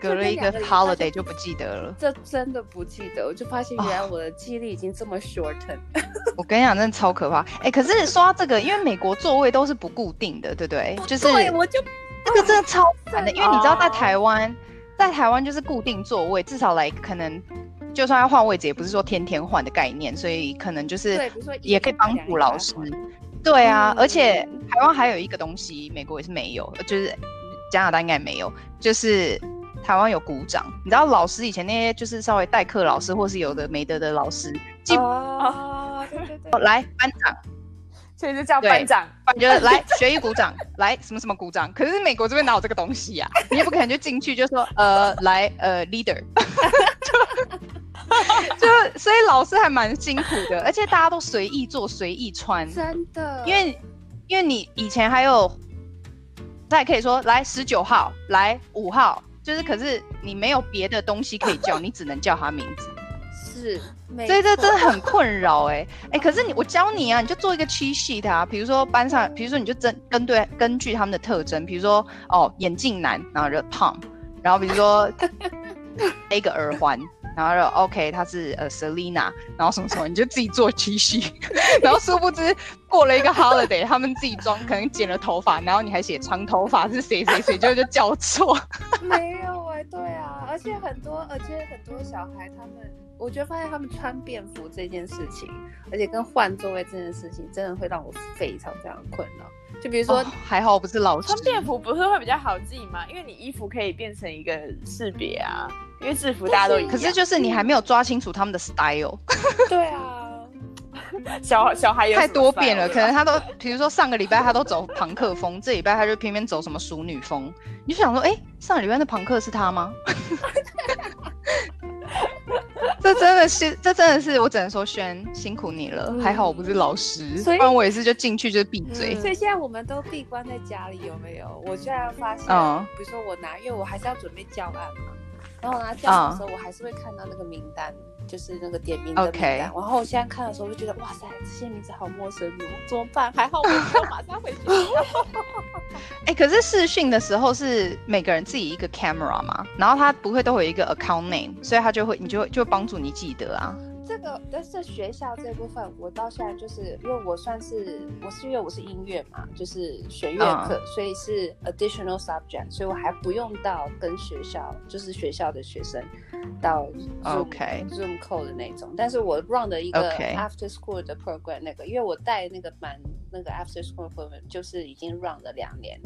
隔了一个 holiday 就不记得了，这真的不记得，我就发现原来我的记忆力已经这么 shorten。我跟你讲，真的超可怕。哎、欸，可是说到这个，因为美国座位都是不固定的，对不对？就是我就这个真的超烦的，因为你知道在台湾，在台湾就是固定座位，至少来可能就算要换位置，也不是说天天换的概念，所以可能就是也可以帮助老师。对啊，而且台湾还有一个东西，美国也是没有，就是加拿大应该没有，就是。台湾有鼓掌，你知道老师以前那些就是稍微代课老师，或是有的没得的老师，记哦，对对对，来班长，所以就叫班长，你就来 学艺鼓掌，来什么什么鼓掌，可是美国这边哪有这个东西呀、啊？你也不可能就进去就说呃来呃 leader，就就所以老师还蛮辛苦的，而且大家都随意做随意穿，真的，因为因为你以前还有，他也可以说来十九号，来五号。就是，可是你没有别的东西可以叫，你只能叫他名字。是，所以这真的很困扰哎哎。可是你，我教你啊，你就做一个 cheat sheet 啊。比如说班上，比如说你就针跟对根据他们的特征，比如说哦眼镜男，然后就 Tom，然后比如说 一个耳环。然后就 OK，他是呃 Selina，然后什么什么，你就自己做 T 恤，然后殊不知过了一个 holiday，他们自己装可能剪了头发，然后你还写长头发是谁谁谁，就就叫错。没有哎、欸，对啊，而且很多，而且很多小孩他们，我觉得发现他们穿便服这件事情，而且跟换座位这件事情，真的会让我非常非常困扰。就比如说，哦、还好我不是老师，穿便服不是会比较好记吗？因为你衣服可以变成一个识别啊。因为制服大家都一样，可是就是你还没有抓清楚他们的 style。对啊，小小孩太多变了，可能他都，比如说上个礼拜他都走朋克风，这礼拜他就偏偏走什么淑女风，你就想说，哎、欸，上个礼拜的朋克是他吗？这真的是，这真的是，我只能说轩辛苦你了，嗯、还好我不是老师，不然我也是就进去就闭嘴、嗯。所以现在我们都闭关在家里，有没有？我现在发现，嗯，比如说我拿，因为我还是要准备教案嘛。然后拿教案的时候，我还是会看到那个名单，uh, 就是那个点名的名单。Okay. 然后我现在看的时候，就觉得哇塞，这些名字好陌生哦，怎么办？还好我马上回去。哎、欸，可是试训的时候是每个人自己一个 camera 嘛，然后他不会都会有一个 account name，所以他就会你就会就帮助你记得啊。这个但是学校这部分，我到现在就是因为我算是我是因为我是音乐嘛，就是弦乐课，uh. 所以是 additional subject，所以我还不用到跟学校就是学校的学生到 Zoom Okay. Zoom call 的那种。但是我 run 的一个 after school 的 program 那个，因为我带那个班那个 after school program 就是已经 run 了两年，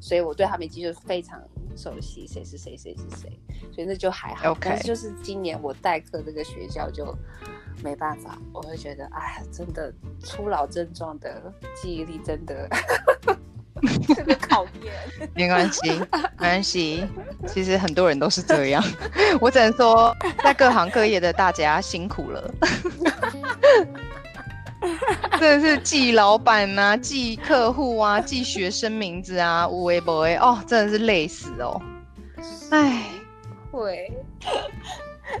所以我对他们已经就是非常熟悉，谁是谁，谁是谁，所以那就还好。但是就是今年我代课这个学校就没办法，我会觉得哎，真的初老症状的记忆力真的 特别考验。没关系，没关系，其实很多人都是这样。我只能说，在各行各业的大家辛苦了。真的是记老板啊，记客户啊，记学生名字啊，无微不微哦，真的是累死哦。哎，会。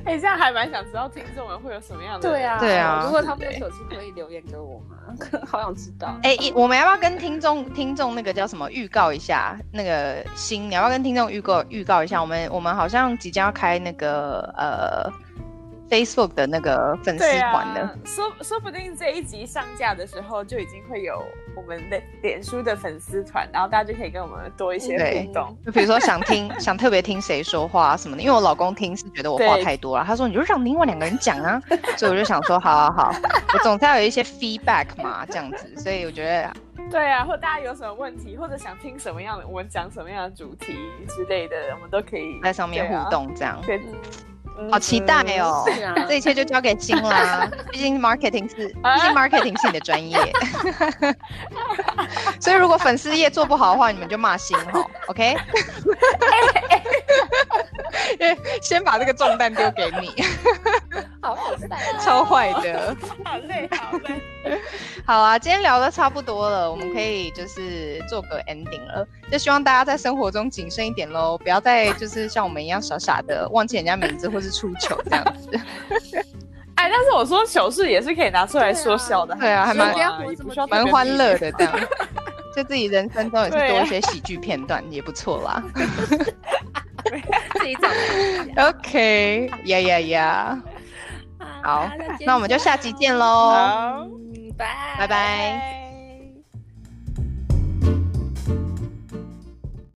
哎、欸，这样还蛮想知道听众们会有什么样的对啊对啊。如果他们有手机可以留言给我吗？好想知道。哎、欸，我们要不要跟听众听众那个叫什么预告一下？那个新，你要不要跟听众预告预告一下？我们我们好像即将要开那个呃。Facebook 的那个粉丝团的，啊、说说不定这一集上架的时候就已经会有我们的脸书的粉丝团，然后大家就可以跟我们多一些互动。就比如说想听 想特别听谁说话什么的，因为我老公听是觉得我话太多了，他说你就让另外两个人讲啊，所以我就想说好好好，我总是要有一些 feedback 嘛，这样子，所以我觉得对啊，或大家有什么问题，或者想听什么样的，我们讲什么样的主题之类的，我们都可以在上面互动这样。好期待哦！嗯啊、这一切就交给金啦。毕竟 marketing 是，毕竟 marketing 是你的专业。所以如果粉丝业做不好的话，你们就骂星哈，OK？先把这个重担丢给你。好好笑，超坏的。好累，好累。好啊，今天聊的差不多了，我们可以就是做个 ending 了。就希望大家在生活中谨慎一点喽，不要再就是像我们一样傻傻的忘记人家名字或是出糗这样子。哎，但是我说糗事也是可以拿出来说笑的，对啊，还蛮蛮欢乐的这样。就自己人生中也是多一些喜剧片段，也不错啦。自己找。OK，呀呀呀。好，那我们就下集见喽。好，拜拜拜。